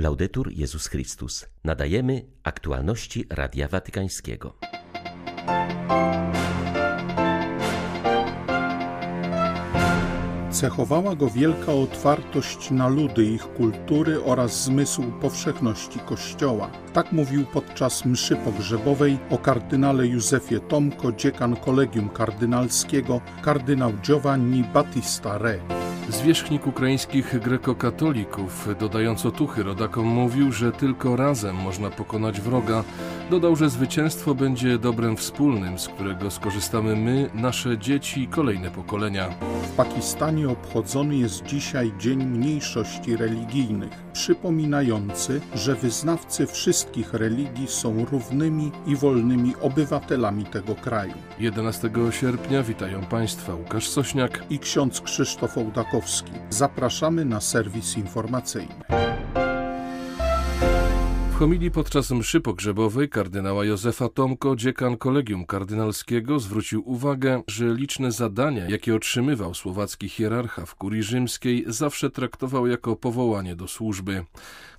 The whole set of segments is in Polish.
Laudetur Jezus Chrystus. Nadajemy aktualności Radia Watykańskiego. Cechowała go wielka otwartość na ludy, ich kultury oraz zmysł powszechności Kościoła. Tak mówił podczas mszy pogrzebowej o kardynale Józefie Tomko, dziekan kolegium kardynalskiego, kardynał Giovanni Battista Re. Zwierzchnik ukraińskich grekokatolików, dodając otuchy rodakom, mówił, że tylko razem można pokonać wroga. Dodał, że zwycięstwo będzie dobrem wspólnym, z którego skorzystamy my, nasze dzieci i kolejne pokolenia. W Pakistanie obchodzony jest dzisiaj Dzień Mniejszości Religijnych, przypominający, że wyznawcy wszystkich religii są równymi i wolnymi obywatelami tego kraju. 11 sierpnia witają Państwa Łukasz Sośniak i ksiądz Krzysztof Ołdakowski. Zapraszamy na serwis informacyjny. Homilii podczas mszy pogrzebowej kardynała Józefa Tomko, dziekan kolegium kardynalskiego, zwrócił uwagę, że liczne zadania, jakie otrzymywał słowacki hierarcha w kurii rzymskiej, zawsze traktował jako powołanie do służby.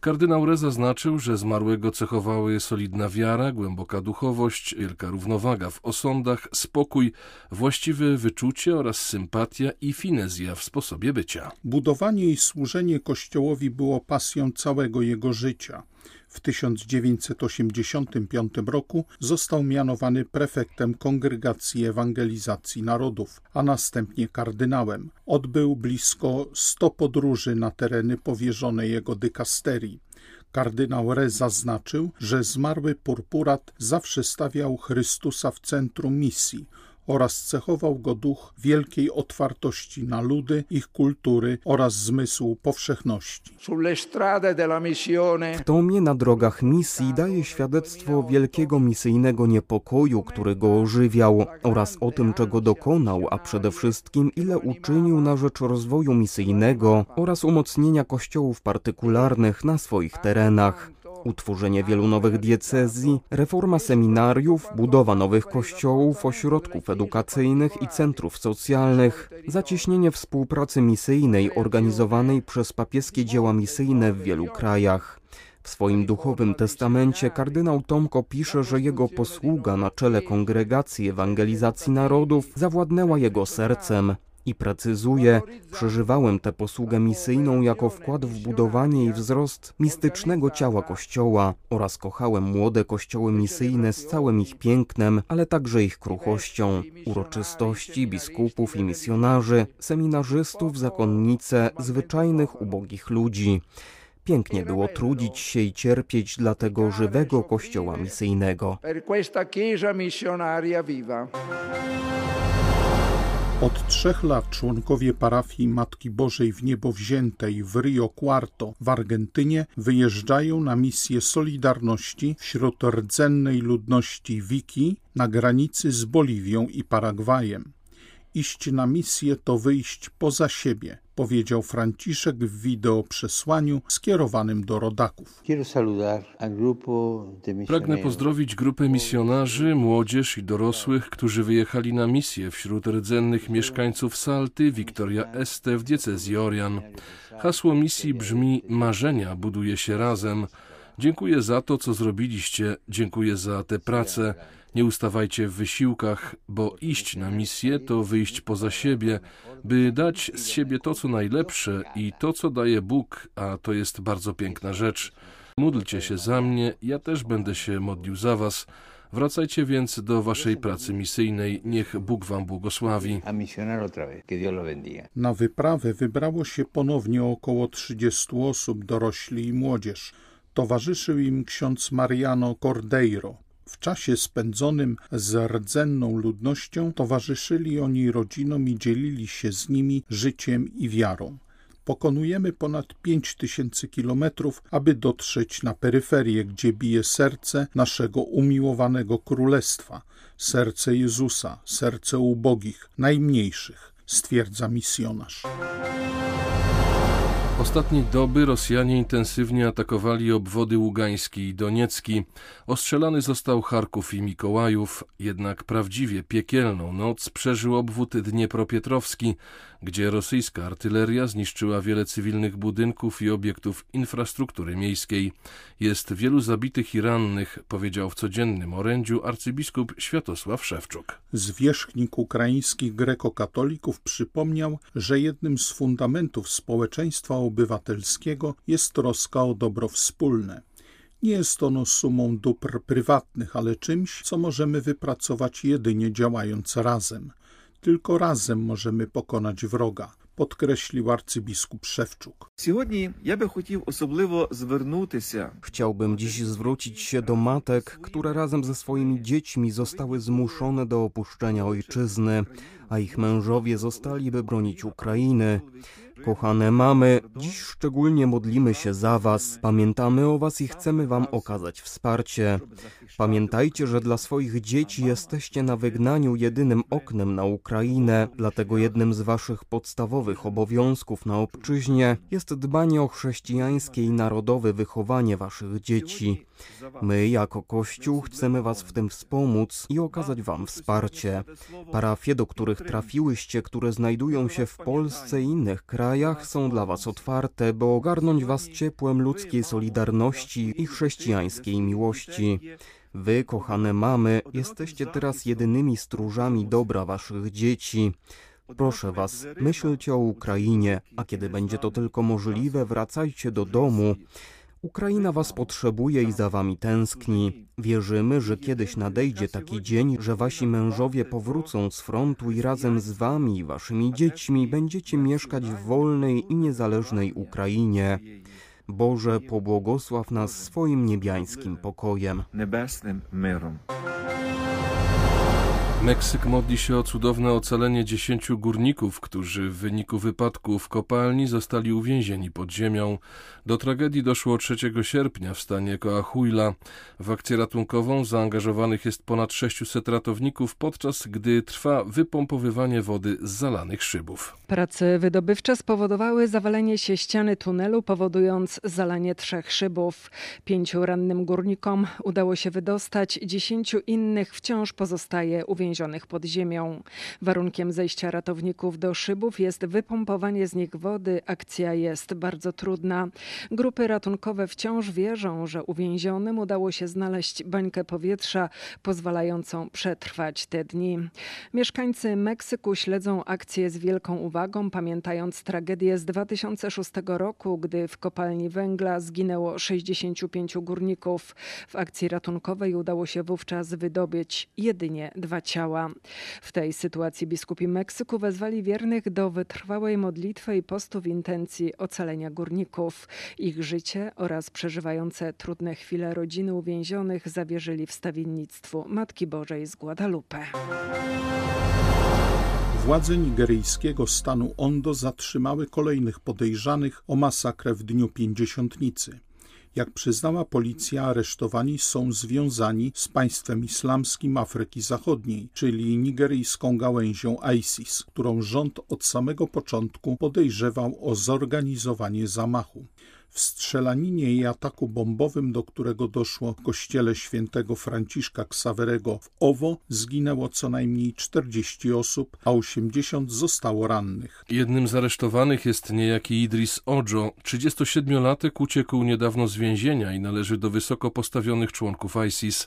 Kardynał Re zaznaczył, że zmarłego cechowały solidna wiara, głęboka duchowość, wielka równowaga w osądach, spokój, właściwe wyczucie oraz sympatia i finezja w sposobie bycia. Budowanie i służenie Kościołowi było pasją całego jego życia. W 1985 roku został mianowany prefektem Kongregacji Ewangelizacji Narodów, a następnie kardynałem. Odbył blisko 100 podróży na tereny powierzone jego dykasterii. Kardynał Re zaznaczył, że zmarły purpurat zawsze stawiał Chrystusa w centrum misji – oraz cechował go duch wielkiej otwartości na ludy, ich kultury oraz zmysłu powszechności. W tomie na drogach misji daje świadectwo wielkiego misyjnego niepokoju, który go ożywiał oraz o tym, czego dokonał, a przede wszystkim ile uczynił na rzecz rozwoju misyjnego oraz umocnienia kościołów partykularnych na swoich terenach utworzenie wielu nowych diecezji, reforma seminariów, budowa nowych kościołów, ośrodków edukacyjnych i centrów socjalnych, zacieśnienie współpracy misyjnej organizowanej przez papieskie dzieła misyjne w wielu krajach. W swoim duchowym testamencie kardynał Tomko pisze, że jego posługa na czele kongregacji ewangelizacji narodów zawładnęła jego sercem, i precyzuje, przeżywałem tę posługę misyjną jako wkład w budowanie i wzrost mistycznego ciała Kościoła oraz kochałem młode kościoły misyjne z całym ich pięknem, ale także ich kruchością, uroczystości biskupów i misjonarzy, seminarzystów, zakonnice, zwyczajnych ubogich ludzi. Pięknie było trudzić się i cierpieć dla tego żywego kościoła misyjnego. Od trzech lat członkowie parafii Matki Bożej w Niebo Wziętej w Rio Cuarto w Argentynie wyjeżdżają na misję Solidarności wśród rdzennej ludności Wiki na granicy z Boliwią i Paragwajem. Iść na misję to wyjść poza siebie, powiedział Franciszek w wideo przesłaniu skierowanym do rodaków. Pragnę pozdrowić grupę misjonarzy, młodzież i dorosłych, którzy wyjechali na misję wśród rdzennych mieszkańców Salty, Victoria Este w diecezji Orian. Hasło misji brzmi Marzenia buduje się razem. Dziękuję za to, co zrobiliście, dziękuję za tę pracę. Nie ustawajcie w wysiłkach, bo iść na misję to wyjść poza siebie, by dać z siebie to, co najlepsze i to, co daje Bóg, a to jest bardzo piękna rzecz. Módlcie się za mnie, ja też będę się modlił za Was. Wracajcie więc do waszej pracy misyjnej. Niech Bóg wam błogosławi. Na wyprawę wybrało się ponownie około 30 osób, dorośli i młodzież. Towarzyszył im ksiądz Mariano Cordeiro. Czasie spędzonym z rdzenną ludnością towarzyszyli oni rodzinom i dzielili się z nimi życiem i wiarą. Pokonujemy ponad pięć tysięcy kilometrów, aby dotrzeć na peryferię, gdzie bije serce naszego umiłowanego królestwa, serce Jezusa, serce ubogich, najmniejszych, stwierdza misjonarz. Ostatniej doby Rosjanie intensywnie atakowali obwody Ługański i Doniecki. Ostrzelany został Charków i Mikołajów, jednak prawdziwie piekielną noc przeżył obwód Dniepropietrowski, gdzie rosyjska artyleria zniszczyła wiele cywilnych budynków i obiektów infrastruktury miejskiej. Jest wielu zabitych i rannych, powiedział w codziennym orędziu arcybiskup Światosław Szewczuk. Zwierzchnik ukraińskich grekokatolików przypomniał, że jednym z fundamentów społeczeństwa obywatelskiego jest troska o dobro wspólne. Nie jest ono sumą dóbr prywatnych, ale czymś, co możemy wypracować jedynie działając razem. Tylko razem możemy pokonać wroga, podkreślił arcybiskup Szewczuk. Chciałbym dziś zwrócić się do matek, które razem ze swoimi dziećmi zostały zmuszone do opuszczenia ojczyzny, a ich mężowie zostali, by bronić Ukrainy. Kochane mamy, dziś szczególnie modlimy się za Was, pamiętamy o Was i chcemy Wam okazać wsparcie. Pamiętajcie, że dla swoich dzieci jesteście na wygnaniu jedynym oknem na Ukrainę, dlatego jednym z Waszych podstawowych obowiązków na obczyźnie jest dbanie o chrześcijańskie i narodowe wychowanie Waszych dzieci. My, jako Kościół, chcemy Was w tym wspomóc i okazać Wam wsparcie. Parafie, do których trafiłyście, które znajdują się w Polsce i innych krajach, są dla Was otwarte, by ogarnąć Was ciepłem ludzkiej solidarności i chrześcijańskiej miłości. Wy, kochane mamy, jesteście teraz jedynymi stróżami dobra Waszych dzieci. Proszę Was, myślcie o Ukrainie, a kiedy będzie to tylko możliwe, wracajcie do domu. Ukraina Was potrzebuje i za Wami tęskni. Wierzymy, że kiedyś nadejdzie taki dzień, że Wasi mężowie powrócą z frontu i razem z Wami i Waszymi dziećmi będziecie mieszkać w wolnej i niezależnej Ukrainie. Boże, pobłogosław nas swoim niebiańskim pokojem. Niebesnym myrom. Meksyk modli się o cudowne ocalenie dziesięciu górników, którzy w wyniku wypadku w kopalni zostali uwięzieni pod ziemią. Do tragedii doszło 3 sierpnia w stanie Coahuila. W akcję ratunkową zaangażowanych jest ponad 600 ratowników, podczas gdy trwa wypompowywanie wody z zalanych szybów. Prace wydobywcze spowodowały zawalenie się ściany tunelu, powodując zalanie trzech szybów. Pięciu rannym górnikom udało się wydostać, dziesięciu innych wciąż pozostaje uwięzionych pod ziemią. Warunkiem zejścia ratowników do szybów jest wypompowanie z nich wody. Akcja jest bardzo trudna. Grupy ratunkowe wciąż wierzą, że uwięzionym udało się znaleźć bańkę powietrza pozwalającą przetrwać te dni. Mieszkańcy Meksyku śledzą akcję z wielką uwagą, pamiętając tragedię z 2006 roku, gdy w kopalni węgla zginęło 65 górników. W akcji ratunkowej udało się wówczas wydobyć jedynie dwa ciała. W tej sytuacji biskupi Meksyku wezwali wiernych do wytrwałej modlitwy i postu w intencji ocalenia górników. Ich życie oraz przeżywające trudne chwile rodziny uwięzionych zawierzyli wstawiennictwu Matki Bożej z Guadalupe. Władze nigeryjskiego stanu Ondo zatrzymały kolejnych podejrzanych o masakrę w dniu pięćdziesiątnicy. Jak przyznała policja, aresztowani są związani z państwem islamskim Afryki Zachodniej, czyli nigeryjską gałęzią ISIS, którą rząd od samego początku podejrzewał o zorganizowanie zamachu. W strzelaninie i ataku bombowym, do którego doszło w kościele świętego Franciszka Ksawerego w Owo, zginęło co najmniej 40 osób, a 80 zostało rannych. Jednym z aresztowanych jest niejaki Idris Ojo. 37-latek uciekł niedawno z więzienia i należy do wysoko postawionych członków ISIS.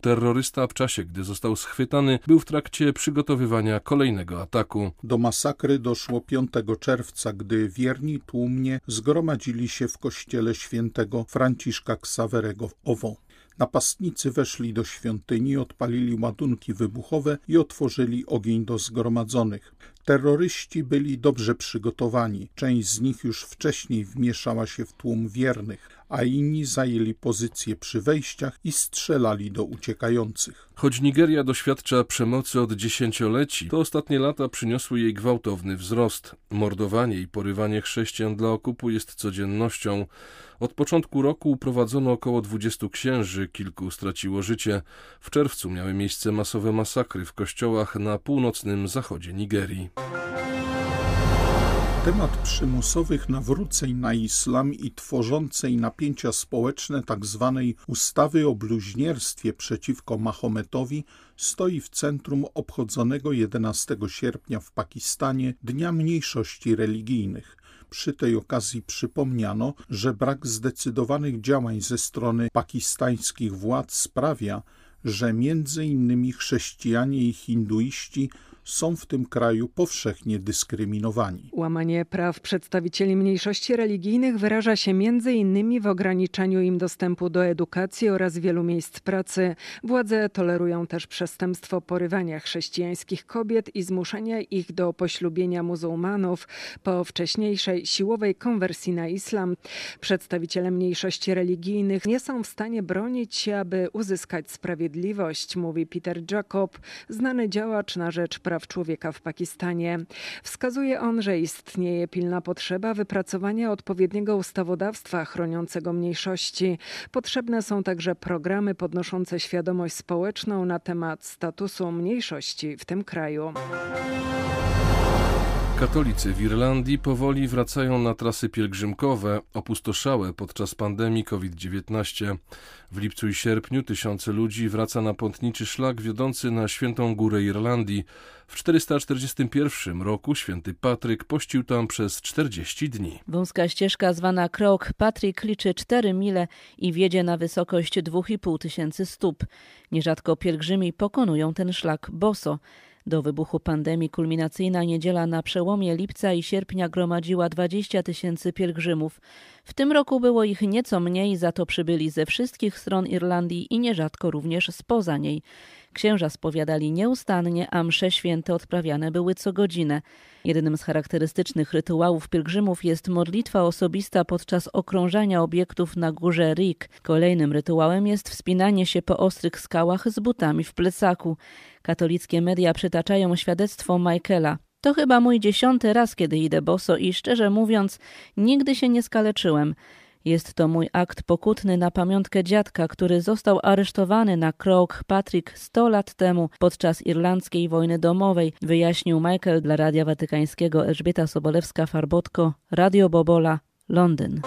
Terrorysta w czasie, gdy został schwytany, był w trakcie przygotowywania kolejnego ataku. Do masakry doszło 5 czerwca, gdy wierni tłumnie zgromadzili się w kościele świętego Franciszka Ksawerego w Owo. Napastnicy weszli do świątyni, odpalili ładunki wybuchowe i otworzyli ogień do zgromadzonych. Terroryści byli dobrze przygotowani. Część z nich już wcześniej wmieszała się w tłum wiernych, a inni zajęli pozycje przy wejściach i strzelali do uciekających. Choć Nigeria doświadcza przemocy od dziesięcioleci, to ostatnie lata przyniosły jej gwałtowny wzrost. Mordowanie i porywanie chrześcijan dla okupu jest codziennością. Od początku roku uprowadzono około 20 księży, kilku straciło życie. W czerwcu miały miejsce masowe masakry w kościołach na północnym zachodzie Nigerii. Temat przymusowych nawróceń na islam i tworzącej napięcia społeczne tzw. Tak ustawy o bluźnierstwie przeciwko Mahometowi stoi w centrum obchodzonego 11 sierpnia w Pakistanie Dnia Mniejszości Religijnych. Przy tej okazji przypomniano, że brak zdecydowanych działań ze strony pakistańskich władz sprawia, że między innymi chrześcijanie i hinduiści są w tym kraju powszechnie dyskryminowani. Łamanie praw przedstawicieli mniejszości religijnych wyraża się innymi w ograniczaniu im dostępu do edukacji oraz wielu miejsc pracy. Władze tolerują też przestępstwo porywania chrześcijańskich kobiet i zmuszania ich do poślubienia muzułmanów po wcześniejszej siłowej konwersji na islam. Przedstawiciele mniejszości religijnych nie są w stanie bronić się, aby uzyskać sprawiedliwość, mówi Peter Jacob, znany działacz na rzecz praw praw człowieka w Pakistanie. Wskazuje on, że istnieje pilna potrzeba wypracowania odpowiedniego ustawodawstwa chroniącego mniejszości. Potrzebne są także programy podnoszące świadomość społeczną na temat statusu mniejszości w tym kraju. Katolicy w Irlandii powoli wracają na trasy pielgrzymkowe, opustoszałe podczas pandemii COVID-19. W lipcu i sierpniu tysiące ludzi wraca na pątniczy szlak wiodący na Świętą Górę Irlandii. W 441 roku święty Patryk pościł tam przez 40 dni. Wąska ścieżka zwana Krok Patryk liczy 4 mile i wiedzie na wysokość 2,5 tysięcy stóp. Nierzadko pielgrzymi pokonują ten szlak boso. Do wybuchu pandemii kulminacyjna niedziela na przełomie lipca i sierpnia gromadziła 20 tysięcy pielgrzymów. W tym roku było ich nieco mniej, za to przybyli ze wszystkich stron Irlandii i nierzadko również spoza niej. Księża spowiadali nieustannie, a msze święte odprawiane były co godzinę. Jednym z charakterystycznych rytuałów pielgrzymów jest modlitwa osobista podczas okrążania obiektów na górze Rik. Kolejnym rytuałem jest wspinanie się po ostrych skałach z butami w plecaku. Katolickie media przytaczają świadectwo Michaela. To chyba mój dziesiąty raz, kiedy idę boso i szczerze mówiąc, nigdy się nie skaleczyłem. Jest to mój akt pokutny na pamiątkę dziadka, który został aresztowany na Croke Patrick 100 lat temu podczas irlandzkiej wojny domowej, wyjaśnił Michael dla Radia Watykańskiego Elżbieta Sobolewska-Farbotko, Radio Bobola, Londyn.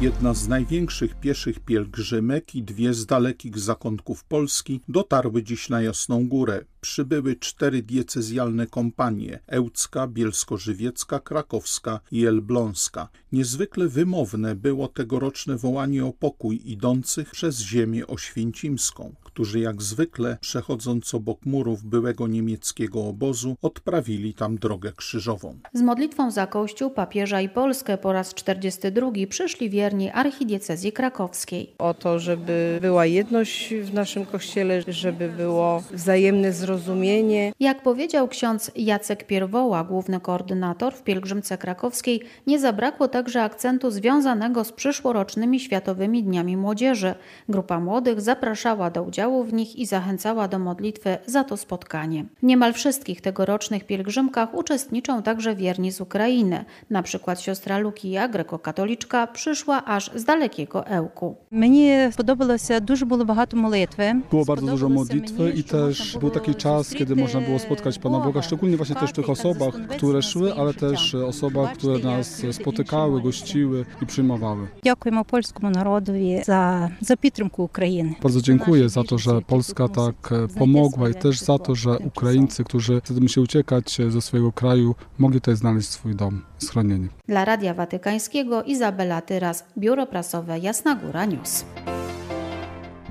Jedna z największych pieszych pielgrzymek i dwie z dalekich zakątków Polski dotarły dziś na Jasną Górę. Przybyły cztery diecezjalne kompanie Ełcka, Bielsko-Żywiecka, Krakowska i Elbląska. Niezwykle wymowne było tegoroczne wołanie o pokój idących przez ziemię oświęcimską, którzy jak zwykle, przechodząc obok murów byłego niemieckiego obozu, odprawili tam drogę krzyżową. Z modlitwą za Kościół, papieża i Polskę po raz 42 przyszli wierni archidiecezji krakowskiej. O to, żeby była jedność w naszym kościele, żeby było wzajemne zrozumienie. Jak powiedział ksiądz Jacek Pierwoła, główny koordynator w pielgrzymce krakowskiej, nie zabrakło także akcentu związanego z przyszłorocznymi Światowymi Dniami Młodzieży. Grupa młodych zapraszała do udziału w nich i zachęcała do modlitwy za to spotkanie. Niemal wszystkich tegorocznych pielgrzymkach uczestniczą także wierni z Ukrainy. Na przykład siostra Lukija, grekokatoliczka, przyszła aż z dalekiego Ełku. Mnie podobało się, dużo było bardzo modlitwy. Było bardzo dużo modlitwy i też był taki czas, kiedy można było spotkać Pana Boga, szczególnie właśnie też w tych osobach, które szły, ale też osobach, które nas spotykały, gościły i przyjmowały. Dziękujemy polskiemu narodowi za, za podtrzymkę Ukrainy. Bardzo dziękuję za to, to, że Polska tak pomogła i też za to, że Ukraińcy, którzy wtedy musieli uciekać ze swojego kraju, mogli tutaj znaleźć swój dom, schronienie. Dla Radia Watykańskiego Izabela Tyras, Biuro Prasowe Jasna Góra News.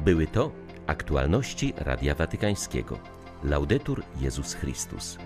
Były to aktualności Radia Watykańskiego. Laudetur Jezus Chrystus.